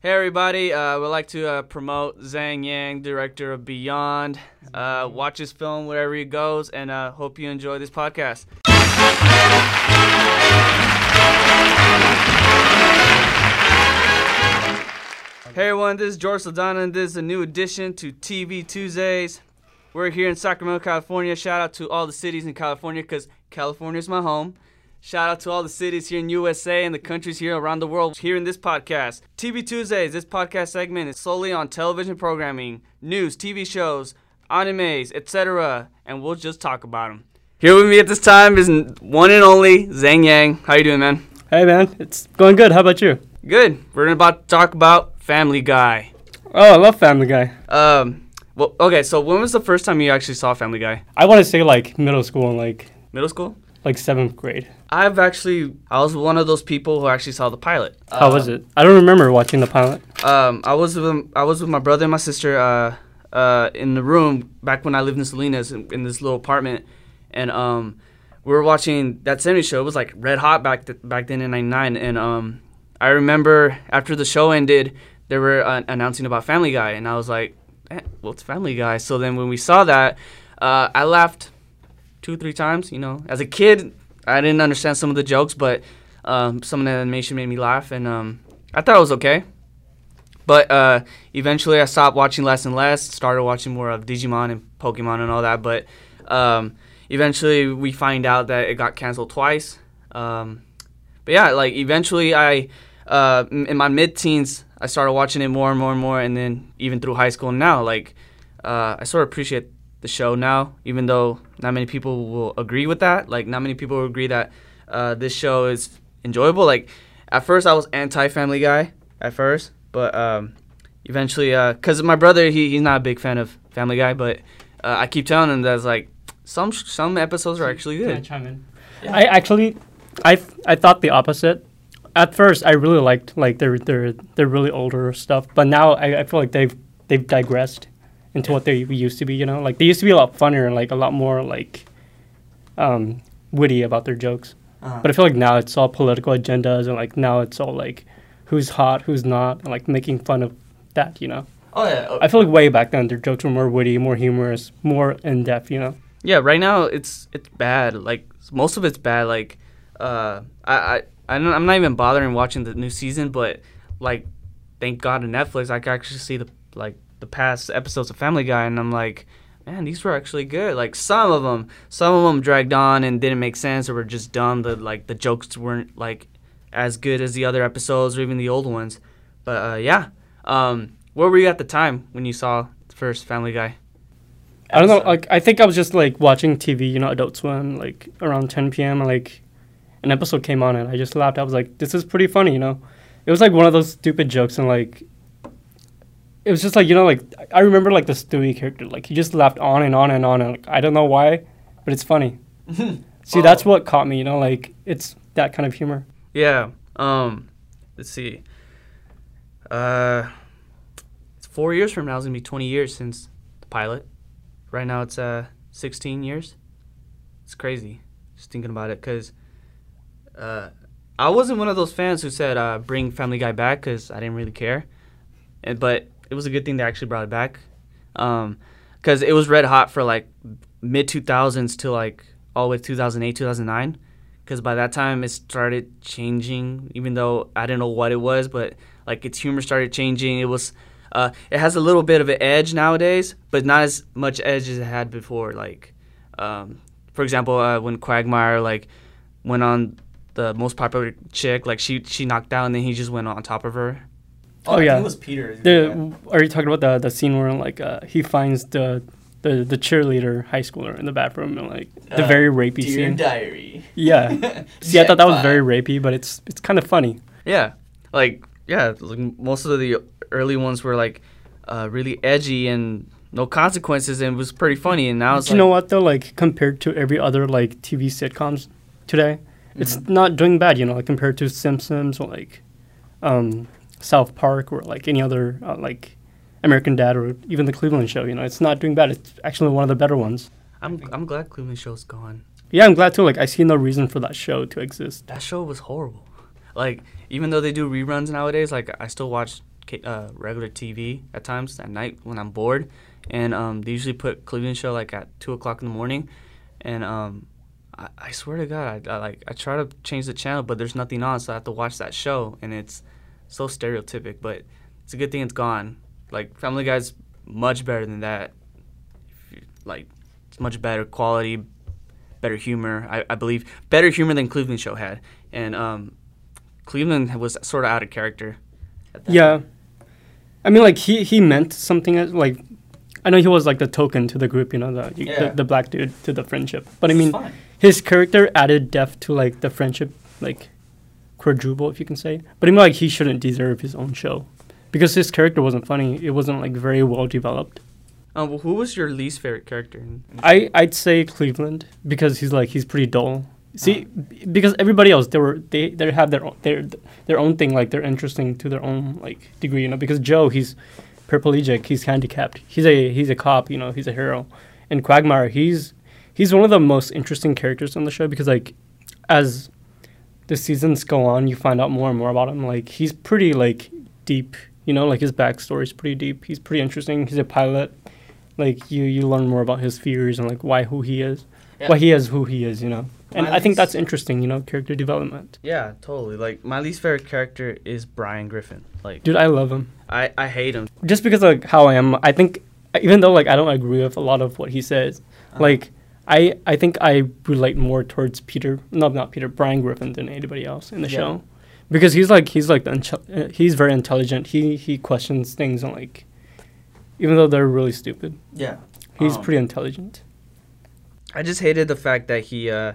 Hey everybody, uh, we'd like to uh, promote Zhang Yang, director of Beyond. Uh, watch his film wherever he goes, and uh, hope you enjoy this podcast. Hey everyone, this is George Saldana, and this is a new addition to TV Tuesdays. We're here in Sacramento, California. Shout out to all the cities in California, because California is my home. Shout out to all the cities here in USA and the countries here around the world here in this podcast. TV Tuesdays, this podcast segment is solely on television programming, news, TV shows, animes, etc. And we'll just talk about them. Here with me at this time is one and only Zhang Yang. How you doing, man? Hey man, it's going good. How about you? Good. We're about to talk about Family Guy. Oh, I love Family Guy. Um, well, okay. So when was the first time you actually saw Family Guy? I want to say like middle school and like Middle school. Like seventh grade. I've actually, I was one of those people who actually saw the pilot. How was it? I don't remember watching the pilot. Um, I was with I was with my brother and my sister uh, uh, in the room back when I lived in Salinas in, in this little apartment, and um, we were watching that 70s show. It was like red hot back th- back then in '99, and um, I remember after the show ended, they were uh, announcing about Family Guy, and I was like, eh, "Well, it's Family Guy." So then when we saw that, uh, I laughed two three times. You know, as a kid, I didn't understand some of the jokes, but um, some of the animation made me laugh, and um, I thought it was okay. But uh, eventually, I stopped watching less and less. Started watching more of Digimon and Pokemon and all that. But um, eventually, we find out that it got canceled twice. Um, but yeah, like eventually, I uh, in my mid-teens, I started watching it more and more and more, and then even through high school now, like uh, I sort of appreciate the show now, even though not many people will agree with that. Like not many people will agree that uh, this show is enjoyable. Like at first, I was anti-Family Guy at first, but um, eventually, because my brother, he, he's not a big fan of Family Guy, but uh, I keep telling him that it's like some some episodes are actually good. Can I good. chime in? I actually, I th- I thought the opposite. At first, I really liked like their their their really older stuff, but now I, I feel like they've they've digressed into what they used to be. You know, like they used to be a lot funnier and like a lot more like um, witty about their jokes. Uh-huh. But I feel like now it's all political agendas and like now it's all like who's hot, who's not, and like making fun of that. You know, Oh yeah, I feel like way back then their jokes were more witty, more humorous, more in depth. You know. Yeah, right now it's it's bad. Like most of it's bad. Like uh, I I I I'm not even bothering watching the new season, but like thank God to Netflix, I can actually see the like the past episodes of Family Guy, and I'm like, man, these were actually good. Like some of them, some of them dragged on and didn't make sense or were just dumb. The like the jokes weren't like as good as the other episodes or even the old ones. But uh, yeah, um, where were you at the time when you saw the first Family Guy? I don't know. Like I think I was just like watching TV, you know, Adult Swim, like around 10 p.m. like an episode came on and I just laughed. I was like, this is pretty funny, you know. It was like one of those stupid jokes and like it was just like you know like I remember like the Stewie character like he just laughed on and on and on and like, I don't know why, but it's funny. See, that's Oh. what caught me, you know, like it's that kind of humor. Yeah. Um, let's see. Uh, it's four years from now. It's gonna be twenty years since the pilot. Right now, it's uh sixteen years. It's crazy just thinking about it, cause uh, I wasn't one of those fans who said uh, bring Family Guy back, cause I didn't really care. And but it was a good thing they actually brought it back, um, cause it was red hot for like mid two thousands to like all the way two thousand eight, two thousand nine. Because by that time it started changing even though i didn't know what it was but like its humor started changing. It was uh, it has a little bit of an edge nowadays but not as much edge as it had before. Like um, for example uh, when quagmire like went on the most popular chick like she she knocked out and then he just went on top of her Oh, I yeah. think it was Peter. The are you talking about the the scene where like uh, he finds the the the cheerleader high schooler in the bathroom and like the Uh, very rapey Dear scene? Diary. Yeah. See, I thought that was very rapey, but it's it's kind of funny. yeah like yeah like, most of the early ones were like uh, really edgy and no consequences and it was pretty funny and now it's Do you like, know what though? Like compared to every other like TV sitcoms today, it's Mm-hmm. not doing bad. You know, like compared to Simpsons or like um, South Park or like any other uh, like American Dad or even the Cleveland Show. You know, it's not doing bad. It's actually one of the better ones. I'm I'm glad Cleveland show's gone. Yeah, I'm glad too. Like I see no reason for that show to exist. That show was horrible. Like even though they do reruns nowadays, like I still watch uh, regular TV at times at night when I'm bored, and um, they usually put Cleveland show like at two o'clock in the morning, and um, I, I swear to God, I, I like I try to change the channel, but there's nothing on, so I have to watch that show, and it's so stereotypic. But it's a good thing it's gone. Like Family Guy's much better than that. Like it's much better quality, better humor. I, I believe better humor than Cleveland show had, and um, Cleveland was sort of out of character. at that Yeah. point. I mean, like he he meant something as like, I know he was like the token to the group, you know, the Yeah. the, the black dude to the friendship. But I mean, his character added depth to like the friendship, like quadruple, if you can say. But I mean, like he shouldn't deserve his own show because his character wasn't funny. It wasn't like very well developed. Um, well, who was your least favorite character? I I'd say Cleveland because he's like he's pretty dull. See, b- because everybody else they were they they have their own, their their own thing like they're interesting to their own like degree, you know. Because Joe he's paraplegic, he's handicapped, he's a he's a cop, you know, he's a hero. And Quagmire he's he's one of the most interesting characters on the show because like as the seasons go on, you find out more and more about him. Like he's pretty like deep, you know, like his backstory is pretty deep. He's pretty interesting. He's a pilot. Like you, you learn more about his fears and like why who he is, Yeah. why he is who he is, you know. And My I think that's interesting, you know, character development. Yeah, totally. Like my least favorite character is Brian Griffin. Like Dude, I love him I, I hate him. just because of how I am. I think even though like I don't agree with a lot of what he says, Uh-huh. like I I think I relate more towards Peter, no, not Peter, Brian Griffin than anybody else in the Yeah. show, because he's like he's like the uh, he's very intelligent. He he questions things and like, even though they're really stupid, Yeah. he's Um, pretty intelligent. I just hated the fact that he uh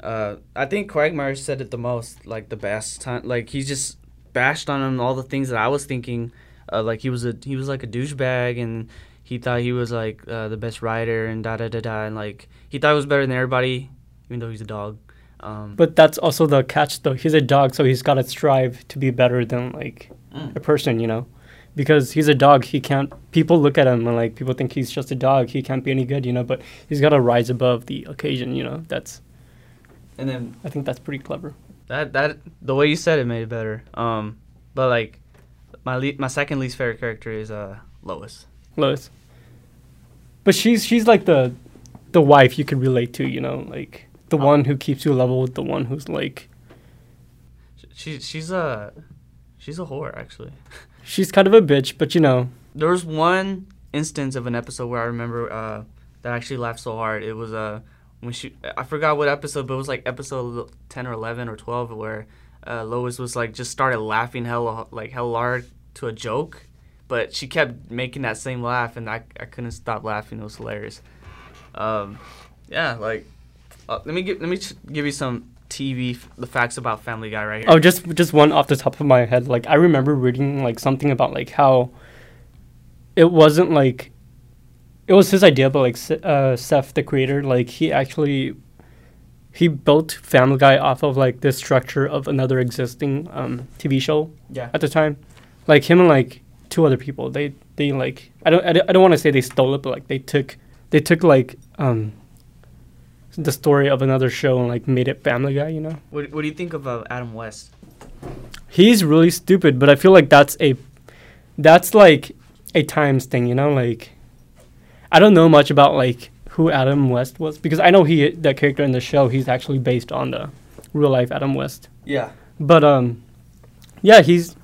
uh I think Quagmire said it the most, like the best time like he just bashed on him all the things that I was thinking. Uh like he was a he was like a douchebag and he thought he was like uh, the best rider and da da da da and like he thought he was better than everybody, even though he's a dog. Um But that's also the catch, though. He's a dog, so he's got to strive to be better than like Mm. a person, you know, because he's a dog. He can't. People look at him and like people think he's just a dog. He can't be any good, you know. But he's got to rise above the occasion, you know. That's and then I think that's pretty clever. That that the way you said it made it better. Um, but like my le- my second least favorite character is uh Lois. Lois. But she's she's like the the wife you can relate to, you know, like the Oh. one who keeps you level with the one who's like She she's a she's a whore actually. she's kind of a bitch, but you know, There was one instance of an episode where I remember uh that I actually laughed so hard. It was uh when she I forgot what episode, but it was like episode ten or eleven or twelve where uh, Lois was like just started laughing hella like hella hard to a joke, but she kept making that same laugh and I I couldn't stop laughing. It was hilarious. Um, yeah, like uh, let me give let me give you some TV f- the facts about Family Guy right here. Oh, just just one off the top of my head. Like I remember reading like something about like how it wasn't like it was his idea, but like uh, Seth, the creator, like he actually he built Family Guy off of like the structure of another existing um, TV show yeah. at the time. Like him and like two other people, they they like I don't I don't, don't want to say they stole it, but like they took they took like um the story of another show and like made it Family Guy, you know. What What do you think of uh, Adam West? He's really stupid, but I feel like that's a that's like a times thing, you know, like I don't know much about like who Adam West was because I know he that character in the show he's actually based on the real life Adam West. Yeah. But um yeah, he's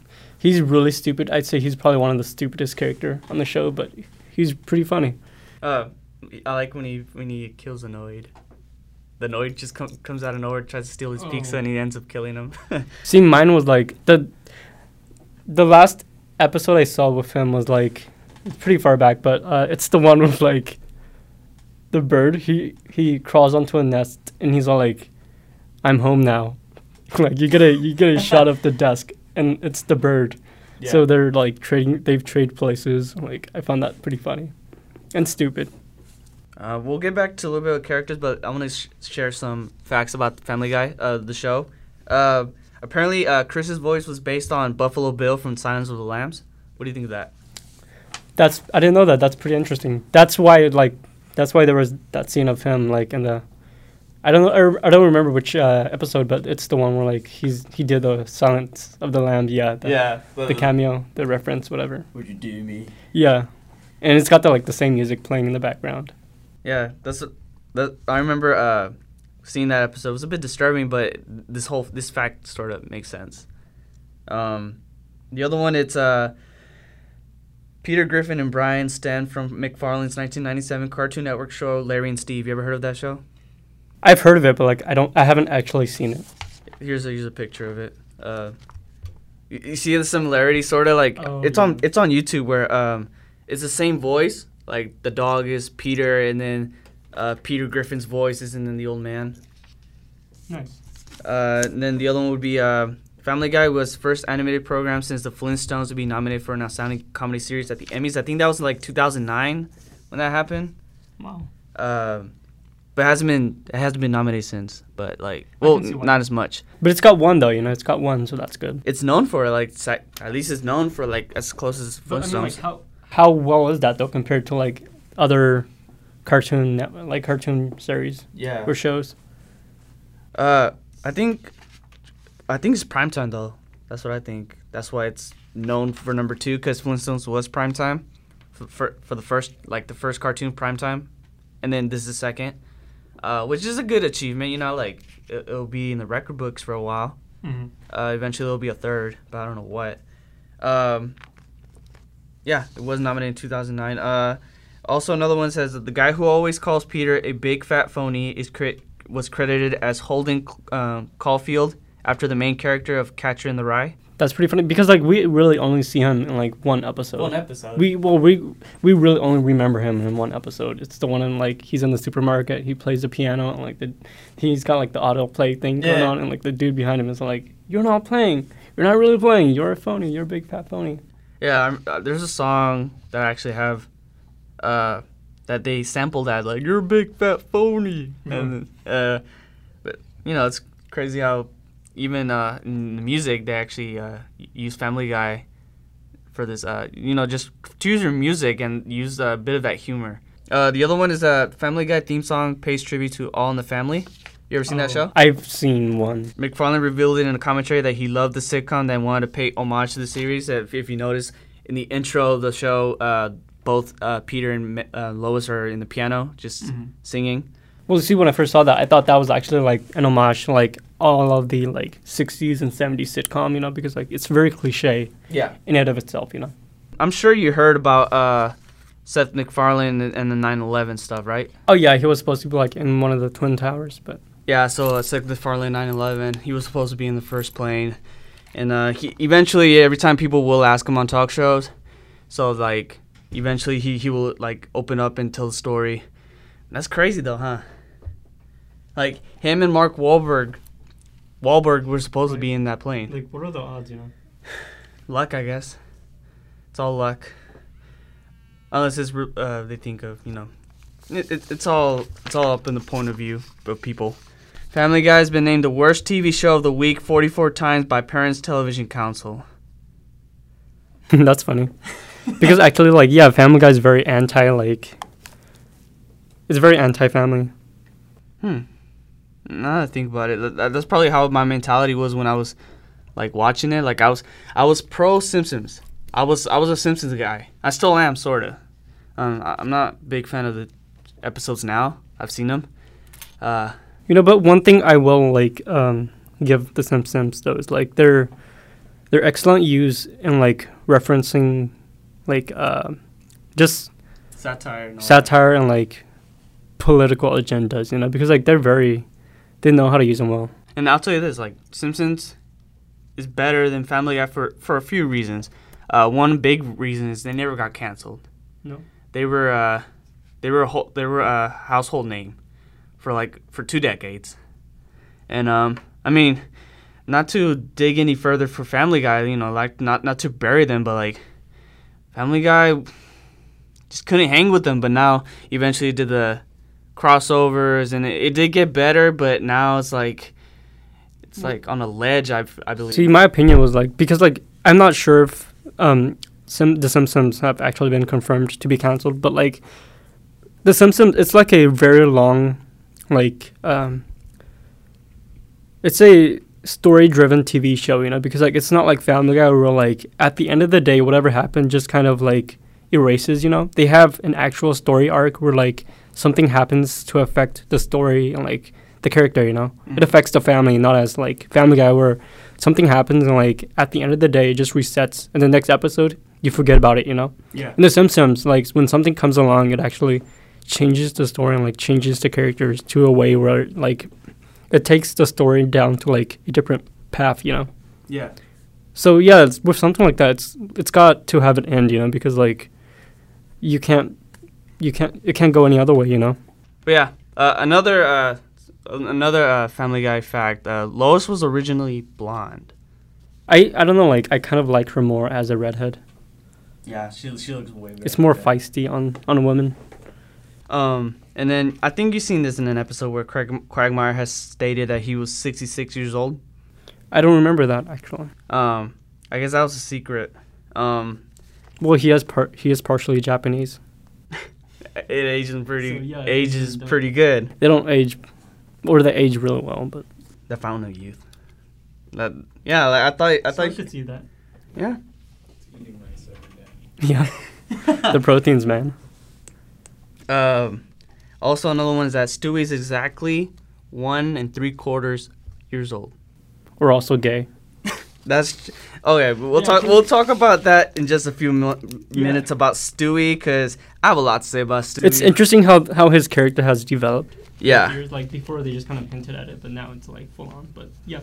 he's really stupid. I'd say he's probably one of the stupidest character on the show, but he's pretty funny. Uh, I like when he when he kills the Noid. The Noid just com- comes out of nowhere, tries to steal his pizza, Oh. and he ends up killing him. See, mine was like the the last episode I saw with him was like pretty far back, but uh, it's the one with like the bird. He he crawls onto a nest and he's all like, "I'm home now." like you get a you get a shot of the desk and it's the bird. So they're like trading. They've trade places. Like I found that pretty funny and stupid. Uh, we'll get back to a little bit of characters, but I want to sh- share some facts about Family Guy, uh, the show. Uh, apparently, uh, Chris's voice was based on Buffalo Bill from Silence of the Lambs. What do you think of that? That's I didn't know that. That's pretty interesting. That's why like that's why there was that scene of him like in the I don't know. I don't remember which uh, episode, but it's the one where like he's he did the Silence of the Lambs. Yeah. The, yeah. The cameo, the reference, whatever. Would you do me? Yeah, and it's got the like the same music playing in the background. Yeah, that's that. I remember uh, seeing that episode. It was a bit disturbing, but this whole this fact sort of makes sense. Um, the other one, it's uh, Peter Griffin and Brian Sten from MacFarlane's 1997 Cartoon Network show Larry and Steve. You ever heard of that show? I've heard of it, but like I don't, I haven't actually seen it. Here's a here's a picture of it. Uh, you, you see the similarity, sort of like Oh, it's on it's on YouTube where um, it's the same voice. Like the dog is Peter, and then uh, Peter Griffin's voice is, and then the old man. Nice. Uh, and then the other one would be uh, Family Guy was first animated program since the Flintstones to be nominated for an outstanding comedy series at the Emmys. I think that was like 2009 when that happened. Wow. Uh, but it hasn't been it hasn't been nominated since. But like, well, can see why. not as much. But it's got one though, you know. It's got one, so that's good. It's known for like at least it's known for like as close as Flintstones. how how well is that though compared to like other cartoon like cartoon series yeah. or shows? Uh, I think, I think it's primetime though. That's what I think. That's why it's known for number two because Flintstones was primetime, for, for for the first like the first cartoon primetime, and then this is the second, uh, which is a good achievement. You know, like it, it'll be in the record books for a while. Mm-hmm. Uh, eventually there'll be a third, but I don't know what. Um, yeah, it was nominated in 2009. Uh, also another one says that the guy who always calls Peter a big fat phony is cre- was credited as Holden um, Caulfield after the main character of Catcher in the Rye. That's pretty funny because like we really only see him in like one episode. One episode. We well we we really only remember him in one episode. It's the one in like he's in the supermarket. He plays the piano and like the he's got like the auto play thing going on and like the dude behind him is like you're not playing. You're not really playing. You're a phony. You're a big fat phony. Yeah, I'm- uh, there's a song that I actually have uh, that they sampled that like you're a big fat phony, and uh, but you know it's crazy how even uh, in the music they actually uh, use Family Guy for this. Uh, you know, just to use your music and use a bit of that humor. Uh, the other one is a Family Guy theme song pays tribute to All in the Family. You ever seen that show? I've seen one. MacFarlane revealed it in a commentary that he loved the sitcom and wanted to pay homage to the series. If, if you notice, in the intro of the show, uh, both uh, Peter and uh, Lois are in the piano, just singing. Well, see, when I first saw that, I thought that was actually like an homage like all of the like 60s and 70s sitcom, you know, because like it's very cliche Yeah. in and of itself, you know. I'm sure you heard about uh, Seth MacFarlane and, and the 9/11 stuff, right? Oh yeah, he was supposed to be like in one of the twin towers, but Yeah. So uh, Seth MacFarlane 9/11, he was supposed to be in the first plane, and uh, he eventually every time people will ask him on talk shows, so like eventually he he will like open up and tell the story. That's crazy though, huh? Like him and Mark Wahlberg, Wahlberg were supposed to be in that plane. like what are the odds, you know? Luck, I guess. It's all luck. Unless it's re- uh, they think of you know, it, it, it's all it's all up in the point of view of people. Family Guy has been named the worst TV show of the week 44 times by Parents Television Council. That's funny. because actually like yeah, Family Guy is very anti like it's very anti-family. Hmm. Now that I think about it, that- that- that's probably how my mentality was when I was like watching it. Like I was, I was pro Simpsons. I was, I was a Simpsons guy. I still am, sorta. Um, I- I'm not a big fan of the episodes now. I've seen them. Uh, You know, but one thing I will like um, give the Simpsons though is like their their excellent use in like referencing like uh, just satire. And satire and like political agendas. You know, because like they're very they know how to use them well. And I'll tell you this: like Simpsons is better than Family Guy for for a few reasons. Uh, one big reason is they never got canceled. No. They were uh, they were a whole, they were a household name for like for two decades, and um, I mean, not to dig any further for Family Guy, you know, like not not to bury them, but like Family Guy just couldn't hang with them. But now eventually did the crossovers, and it, it did get better, but now it's like it's like on a ledge. I I believe. See, my opinion was like because like I'm not sure if um some the Simpsons have actually been confirmed to be canceled, but like the Simpsons, it's like a very long like um it's a story-driven TV show, you know, because like it's not like Family Guy where like at the end of the day, whatever happened just kind of like erases, you know. They have an actual story arc where like something happens to affect the story and like the character, you know. Mhm. It affects the family, not as like Family Guy where something happens and like at the end of the day it just resets and the next episode you forget about it, you know. Yeah. In The Simpsons, like when something comes along, it actually changes the story and like changes the characters to a way where like it takes the story down to like a different path, you know. Yeah. So yeah, it's, with something like that, it's it's got to have an end, you know, because like you can't you can't it can't go any other way, you know. But yeah, uh, another uh, another uh, Family Guy fact: uh, Lois was originally blonde. I I don't know, like I kind of like her more as a redhead. Yeah, she she looks way. It's more feisty on on a woman. Um, and then I think you've seen this in an episode where Craig Quagmire has stated that he was 66 years old. I don't remember that actually. Um, I guess that was a secret. Um, Well, he has part he is partially Japanese. It ages pretty So, yeah, ages ages pretty good. They don't age, or they age really well, but The fountain of youth. That yeah, like, I thought I thought should see that. yeah. Eating rice every day. Yeah, the proteins, man. Um, also another one is that Stewie's exactly one and three quarters years old. We're also gay. That's okay. We'll Yeah, talk. We'll talk about that in just a few mi- minutes about Stewie because I have a lot to say about Stewie. It's interesting how how his character has developed. Yeah. Years, like before, they just kind of hinted at it, but now it's like full on. But yeah,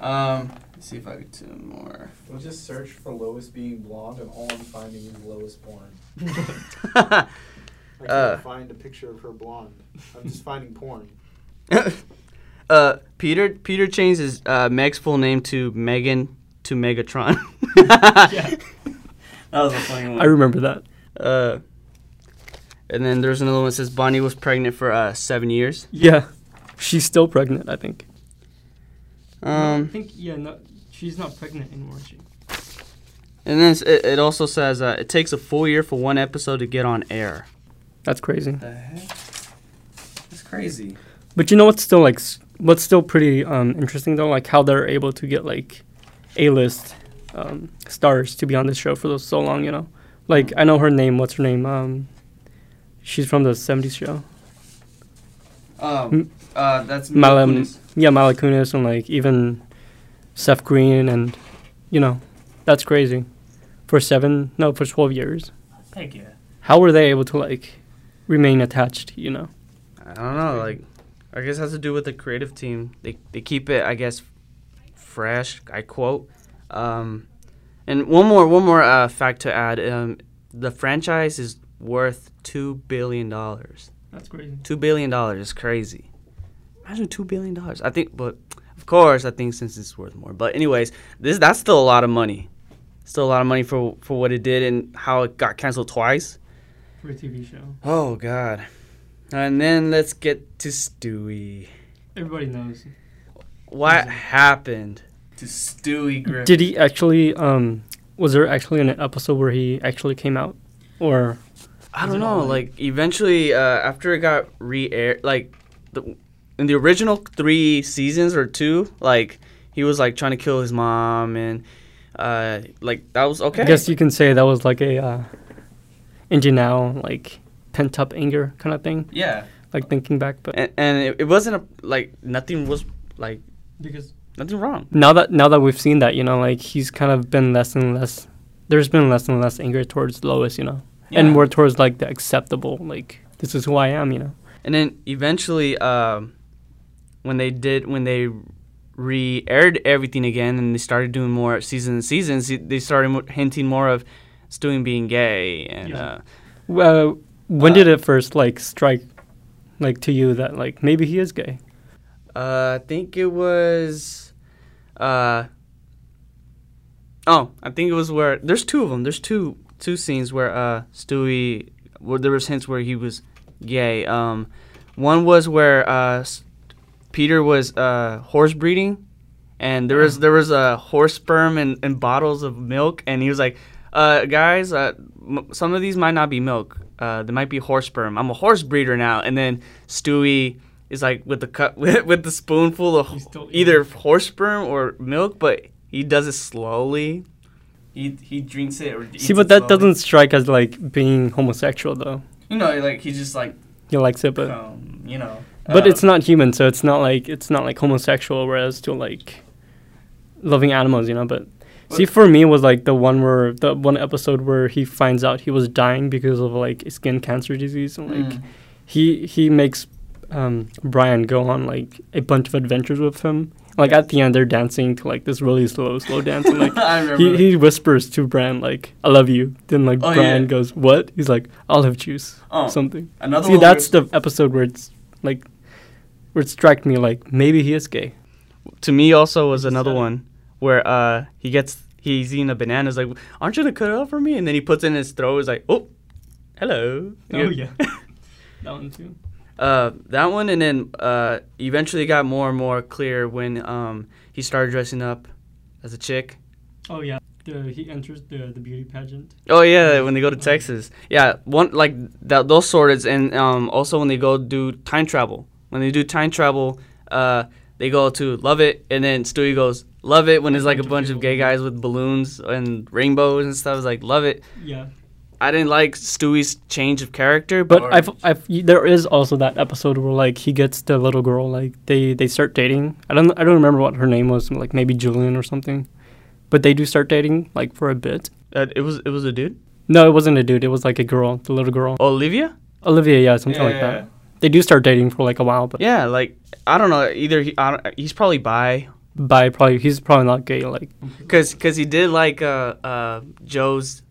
Um. Let's see if I get two more. We'll just search for Lois being blonde, and all I'm finding is Lois porn. I can't Uh. find a picture of her blonde. I'm just finding porn. uh, Peter. Peter changed his uh, Meg's full name to Megan to Megatron. Yeah. That was a funny one. I remember that. Uh, and then there's another one that says Bonnie was pregnant for uh, seven years. Yeah, she's still pregnant. I think. I Um, think yeah, no, she's not pregnant anymore. She. and then it, it also says uh, it takes a full year for one episode to get on air. That's crazy. What The heck? That's crazy. But you know what's still like s- what's still pretty um, interesting though, like how they're able to get like A-list um, stars to be on this show for those so long. You know, like I know her name. What's her name? Um, she's from the '70s show. Um, uh, that's Mala, Mila Kunis. yeah, Mila Kunis and like even Seth Green and you know, that's crazy. For seven, no, for twelve years. Heck yeah. How were they able to like remain attached? You know. I don't know. Like, I guess it has to do with the creative team. They they keep it, I guess, fresh. I quote. Um, and one more one more uh, fact to add. Um, the franchise is worth two billion dollars. That's crazy. Two billion dollars is crazy. Imagine two billion dollars. I think, but of course, I think since it's worth more. But anyways, this that's still a lot of money. Still a lot of money for for what it did and how it got canceled twice. For a TV show. Oh God. And then let's get to Stewie. Everybody knows. What happened to Stewie Griffin? Did he actually? Um, was there actually an episode where he actually came out, or I don't know. Like eventually, uh, after it got re-aired, like the in the original three seasons or two, like he was like trying to kill his mom and uh, like that was okay. I guess you can say that was like a uh, indie now like pent up anger kind of thing, yeah. like thinking back. But And, and it, it wasn't a like nothing was like because nothing wrong. now that now that we've seen that, you know, like he's kind of been less and less. There's been less and less anger towards Lois, you know, Yeah. and more towards like the acceptable, like this is who I am, you know. And then eventually, um, when they did, when they re-aired everything again, and they started doing more seasons and seasons, they started hinting more of Stewie being gay, and Yeah. uh, Well, when Uh, did it first like strike, like to you that like maybe he is gay? uh, I think it was, uh, oh, I think it was where there's two of them. There's two two scenes where uh Stewie, where there was hints where he was gay. Um, one was where uh Peter was uh horse breeding, and there was there was a uh, horse sperm and, and bottles of milk, and he was like, uh, guys, uh, m- some of these might not be milk. Uh, they might be horse sperm. I'm a horse breeder now. And then Stewie is like with the cup with, with the spoonful of He's still either horse sperm or milk, but he does it slowly. He he drinks it or eats See, it but that slowly. doesn't strike as like being homosexual though. You know, like he just like He likes it, but um, you know. but uh, it's not human, so it's not like it's not like homosexual. Whereas to like loving animals, you know. But see, for me, it was like the one where the one episode where he finds out he was dying because of like skin cancer disease, and like mm. he he makes um, Brian go on like a bunch of adventures with him. Like Yeah. at the end, they're dancing to like this really slow, slow dance, and like I remember. he, that. he whispers to Brian like "I love you." Then like Oh, Brian yeah. goes, "What?" He's like, "Olive juice." oh, Something. another See, that's the episode where it's like where it struck me like maybe he is gay. to me also was just another said one where uh he gets he's eating a banana. Is like, aren't you gonna cut it up for me? And then he puts it in his throat. Is like, oh, hello. Oh yeah, that one too. Uh, that one, and then uh, eventually got more and more clear when um he started dressing up as a chick. Oh yeah, the, he enters the the beauty pageant. Oh yeah, when they go to Texas. Yeah, one like that those sorts, and um also when they go do time travel. When they do time travel, uh, they go to love it, and then Stewie goes love it when there's like a bunch of gay guys with balloons and rainbows and stuff. It's like love it. Yeah, I didn't like Stewie's change of character, but but I've I've y- there is also that episode where like he gets the little girl like they they start dating. I don't I don't remember what her name was, like maybe Julian or something. But they do start dating like for a bit. uh, it was it was a dude. No, it wasn't a dude. It was like a girl, the little girl, Olivia. Olivia. Yeah, something like that. They do start dating for like a while, but Yeah, like I don't know. Either he, I don't, he's probably bi, by probably he's probably not gay. Like cause cause he did like uh uh Joe's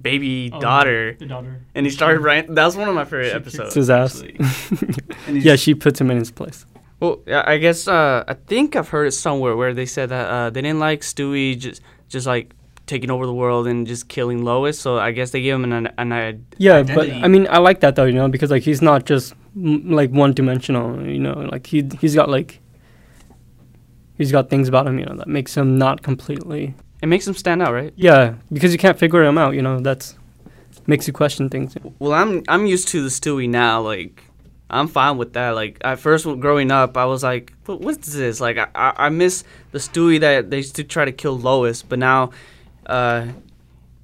baby Oh, daughter, the daughter, and he started writing. That was one of my favorite She episodes. his ass. actually. And he's- yeah, she puts him in his place. Well, yeah, I guess uh, I think I've heard it somewhere where they said that uh, they didn't like Stewie just just like taking over the world and just killing Lois. So I guess they gave him an an, an Yeah, identity. but I mean, I like that though, you know, because like he's not just mm, like one dimensional, you know, like he he's got like he's got things about him, you know, that makes him not completely. it makes him stand out, right? Yeah, because you can't figure him out, you know. That's makes you question things. Well, I'm I'm used to the Stewie now. Like I'm fine with that. Like at first, growing up, I was like, "What- "What's this?" Like I, I I miss the Stewie that they used to try to kill Lois, but now, uh,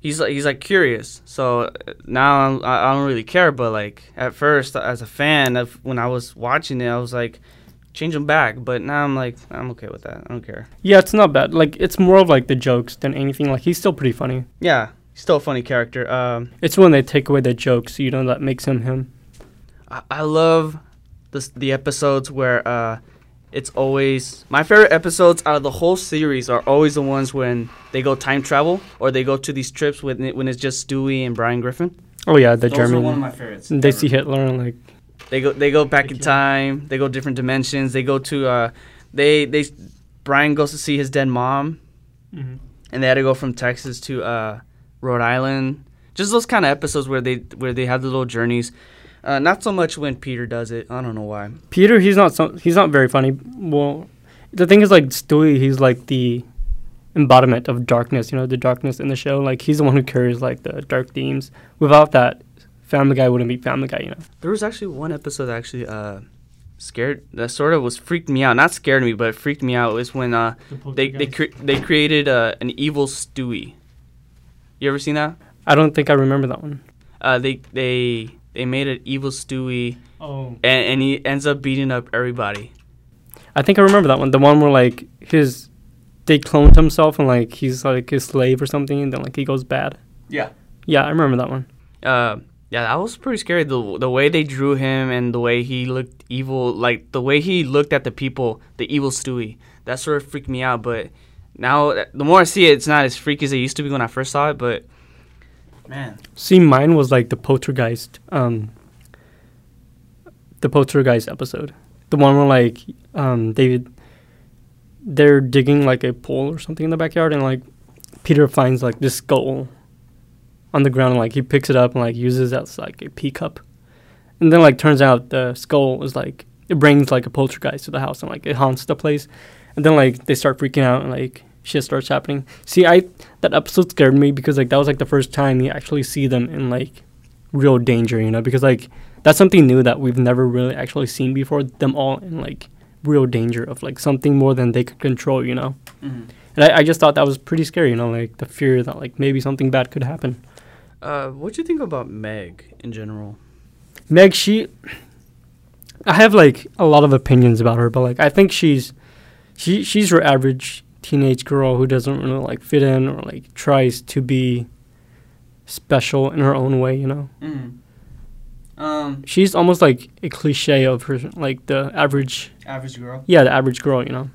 he's like he's like curious. So uh, now I'm, I I don't really care. But like at first, as a fan of when I was watching it, I was like, change them back. But now I'm like, I'm okay with that. I don't care. Yeah, it's not bad. Like it's more of like the jokes than anything. Like he's still pretty funny. Yeah, he's still a funny character. Um, It's when they take away the jokes, you know, that makes him him. I, I love the the episodes where uh, it's always my favorite episodes out of the whole series are always the ones when they go time travel or they go to these trips when it, when it's just Stewie and Brian Griffin. Oh yeah, the Those German. are one of my favorites. they ever. see Hitler and like They go they go back They in time. They go different dimensions. They go to uh, they they Brian goes to see his dead mom, and they had to go from Texas to uh, Rhode Island. Just those kind of episodes where they where they have the little journeys. Uh, not so much when Peter does it. I don't know why. Peter, he's not so he's not very funny. Well, the thing is like Stewie, he's like the embodiment of darkness. You know, the darkness in the show. Like he's the one who carries like the dark themes. Without that, Family Guy wouldn't be Family Guy. You know. There was actually one episode that actually uh, scared that sort of was freaked me out. Not scared me, but it freaked me out. Was when uh, they they cre- they created uh, an evil Stewie. You ever seen that? I don't think I remember that one. Uh, they they they made an evil Stewie, Oh. and, and he ends up beating up everybody. I think I remember that one. The one where like his they cloned himself and like he's like his slave or something, and then like he goes bad. Yeah. Yeah, I remember that one. Uh, yeah, that was pretty scary. The the way they drew him and the way he looked evil, like the way he looked at the people, the evil Stewie, that sort of freaked me out. But now, the more I see it, it's not as freaky as it used to be when I first saw it. But man, See, mine was like the poltergeist, um, the poltergeist episode, the one where like um they they're digging like a pole or something in the backyard, and like Peter finds like this skull on the ground, and like he picks it up and like uses it as like a pea cup, and then like turns out the skull is like it brings like a poltergeist to the house and like it haunts the place, and then like they start freaking out and like shit starts happening. See, I that episode scared me because like that was like the first time you actually see them in like real danger, you know, because like that's something new that we've never really actually seen before. Them all in like real danger of like something more than they could control, you know. Mhm. And I, I just thought that was pretty scary, you know, like the fear that like maybe something bad could happen. Uh, what do you think about Meg in general? Meg, she, I have like a lot of opinions about her, but like I think she's, she she's your average teenage girl who doesn't really like fit in or like tries to be special in her own way, you know. Mm. Um, She's almost like a cliche of her, like the average, average girl. yeah, the average girl, you know.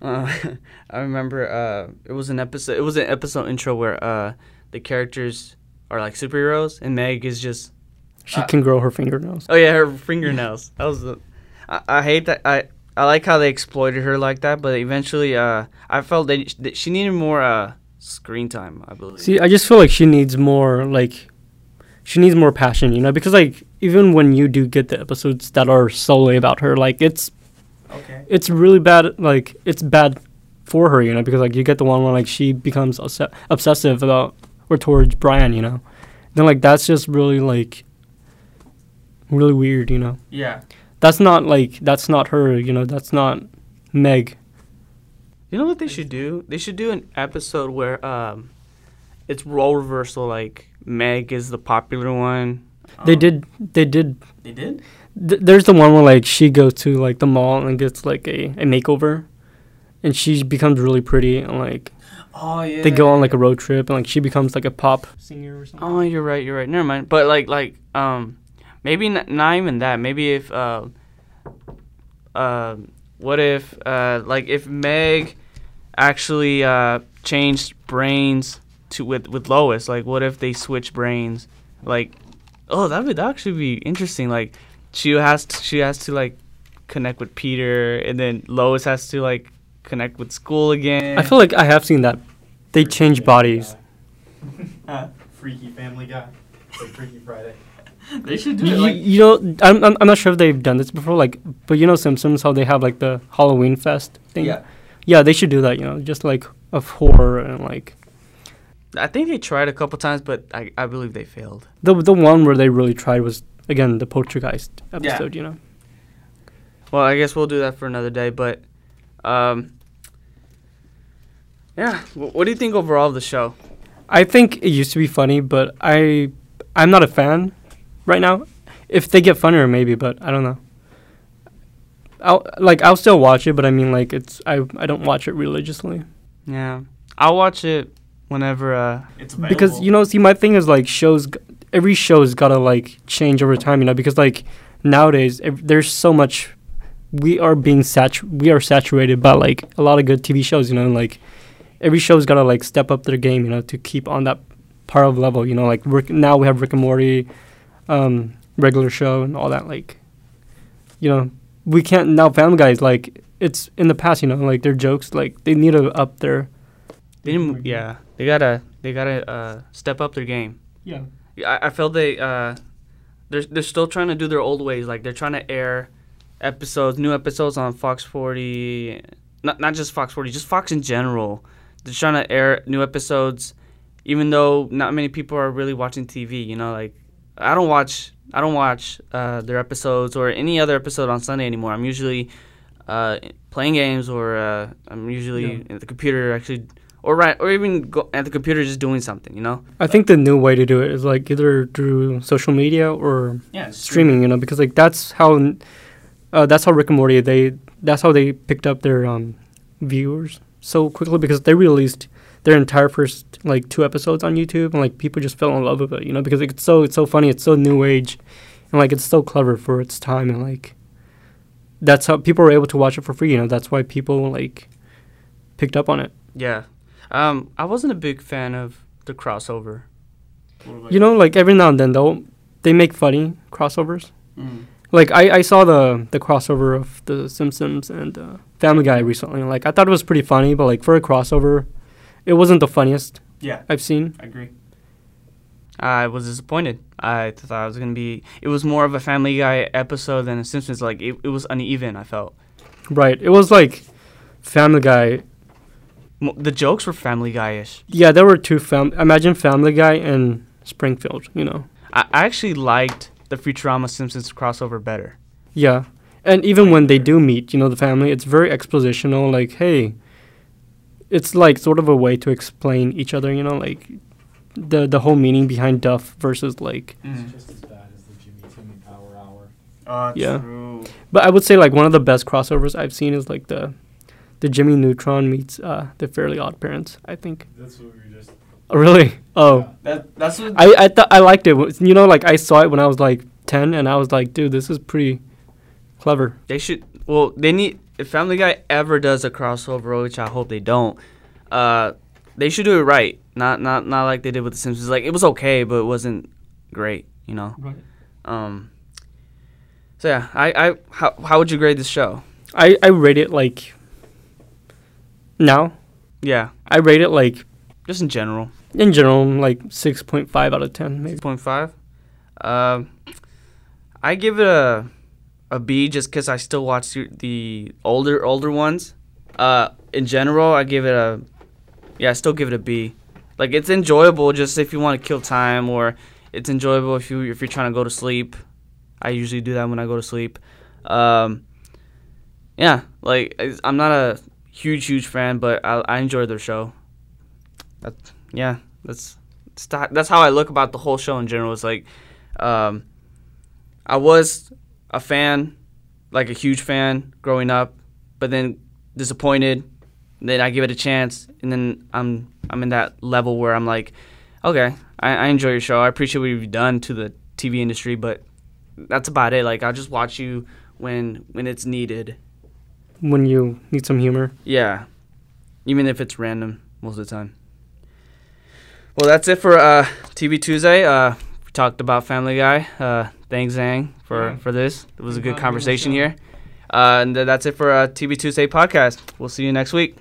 Uh, I remember uh, it was an episode. It was an episode intro where uh, the characters are like superheroes, and Meg is just She Uh, can grow her fingernails. oh yeah, her fingernails. that was the. I, I hate that. I I like how they exploited her like that, but eventually, uh, I felt that, that she needed more uh screen time. I believe. See, I just feel like she needs more like she needs more passion, you know, because like even when you do get the episodes that are solely about her, like it's okay. it's really bad like it's bad for her, you know, because like you get the one where like she becomes obs- obsessive about or towards Brian, you know. Then like that's just really like really weird, you know. Yeah. That's not like that's not her, you know, that's not Meg. You know what they should do? They should do an episode where um, it's role reversal. Like Meg is the popular one. They Um, did they did They did. Th- there's the one where like she goes to like the mall and gets like a, a makeover and she becomes really pretty and like Oh yeah. they go on like a road trip and like she becomes like a pop singer or something. Oh, you're right. You're right. Never mind. But like, like, um, maybe n- not even that. Maybe if, uh, uh, what if, uh, like, if Meg actually uh changed brains to with with Lois? Like, what if they switch brains? Like, oh, that would actually be interesting. Like, she has to, she has to like connect with Peter, and then Lois has to like connect with school again. I feel like I have seen that. They Freaky change bodies. Guy. Freaky Family Guy. It's like Freaky Friday. they should do You, it. Like, you know, I'm, I'm I'm not sure if they've done this before. Like, but you know Simpsons, how they have like the Halloween fest thing. yeah. yeah, they should do that. You know, just like of horror and like I think they tried a couple times, but I, I believe they failed. the the one where they really tried was again the Poltergeist episode. You know. Well, I guess we'll do that for another day. But, um, yeah. What do you think overall of the show? I think it used to be funny, but I I'm not a fan right now. If they get funnier, maybe, but I don't know. I'll like I'll still watch it, but I mean like it's I I don't watch it religiously Yeah, I'll watch it whenever. Uh, It's because you know see my thing is like shows g- every show's gotta like change over time, you know, because like nowadays ev- there's so much we are being satu- we are saturated by like a lot of good TV shows, you know, like every show's gotta like step up their game, you know, to keep on that par of level, you know, like Rick, now we have Rick and Morty, um, regular show and all that, like, you know, we can't now Family Guy's like it's in the past, you know, like their jokes, like they need to up their they didn't. Yeah, they gotta they gotta uh, step up their game. yeah. Yeah, I, I feel they uh, they're they're still trying to do their old ways. Like they're trying to air episodes, new episodes on Fox 40. Not not just Fox 40, just Fox in general. They're trying to air new episodes, even though not many people are really watching TV. You know, like I don't watch I don't watch uh, their episodes or any other episode on Sunday anymore. I'm usually uh, playing games or uh, I'm usually Yeah. at the computer actually. Or right, or even go at the computer just doing something, you know. I think the new way to do it is like either through social media or Yeah, streaming, you know, because like that's how uh, that's how Rick and Morty they that's how they picked up their um, viewers so quickly because they released their entire first like two episodes on YouTube and like people just fell in love with it, you know, because it's so it's so funny, it's so new age, and like it's so clever for its time and like that's how people were able to watch it for free, you know. That's why people like picked up on it. Yeah. Um, I wasn't a big fan of the crossover. You know, like every now and then they'll they make funny crossovers. Mm. Like I, I saw the the crossover of the Simpsons and uh, Family Guy recently. Like I thought it was pretty funny, but like for a crossover, it wasn't the funniest Yeah, I've seen. I agree. I was disappointed. I thought it was gonna be. It was more of a Family Guy episode than a Simpsons. Like it, it was uneven. I felt Right. It was like Family Guy. Mo- the jokes were Family Guy-ish. Yeah, there were two fam. Imagine Family Guy and Springfield. You know. I, I actually liked the Futurama Simpsons crossover better. Yeah. And even when they do meet, you know, the family, it's very expositional. Like, hey, it's like sort of a way to explain each other, you know, like the the whole meaning behind Duff versus like. It's just as bad as the Jimmy Timmy Power Hour. Oh, Yeah. But I would say like one of the best crossovers I've seen is like the the Jimmy Neutron meets uh, the Fairly Odd Parents. I think. That's what we were just. Oh, really? Oh, That that's what I I thought I liked it. You know, like I saw it when I was like ten, and I was like, dude, this is pretty clever. they should. Well, they need if Family Guy ever does a crossover, which I hope they don't. Uh, they should do it right. Not not not like they did with the Simpsons. Like it was okay, but it wasn't great. You know. Right. Um. So yeah, I I how how would you grade this show? I I rate it like. Now, Yeah, I rate it like just in general, in general like six point five out of ten, maybe. six point five. Um, I give it a a B just because I still watch the- older older ones. Uh, in general, I give it a yeah, I still give it a B. Like it's enjoyable just if you want to kill time, or it's enjoyable if you if you're trying to go to sleep. I usually do that when I go to sleep. Um, yeah, like I'm not a huge huge fan, but I I enjoy their show. That, yeah, that's that's how I look about the whole show in general. It's like, um, I was a fan, like a huge fan growing up, but then disappointed. Then I give it a chance, and then I'm I'm in that level where I'm like, okay, I, I enjoy your show. I appreciate what you've done to the TV industry, but that's about it. Like I'll just watch you when when it's needed. When you need some humor. Yeah, even if it's random most of the time. Well, that's it for uh, TV Tuesday. Uh, we talked about Family Guy. Uh, thanks, Zhang, for, Yeah. for this. It was a good for having me on the conversation here. Uh, and that's it for uh, TV Tuesday podcast. We'll see you next week.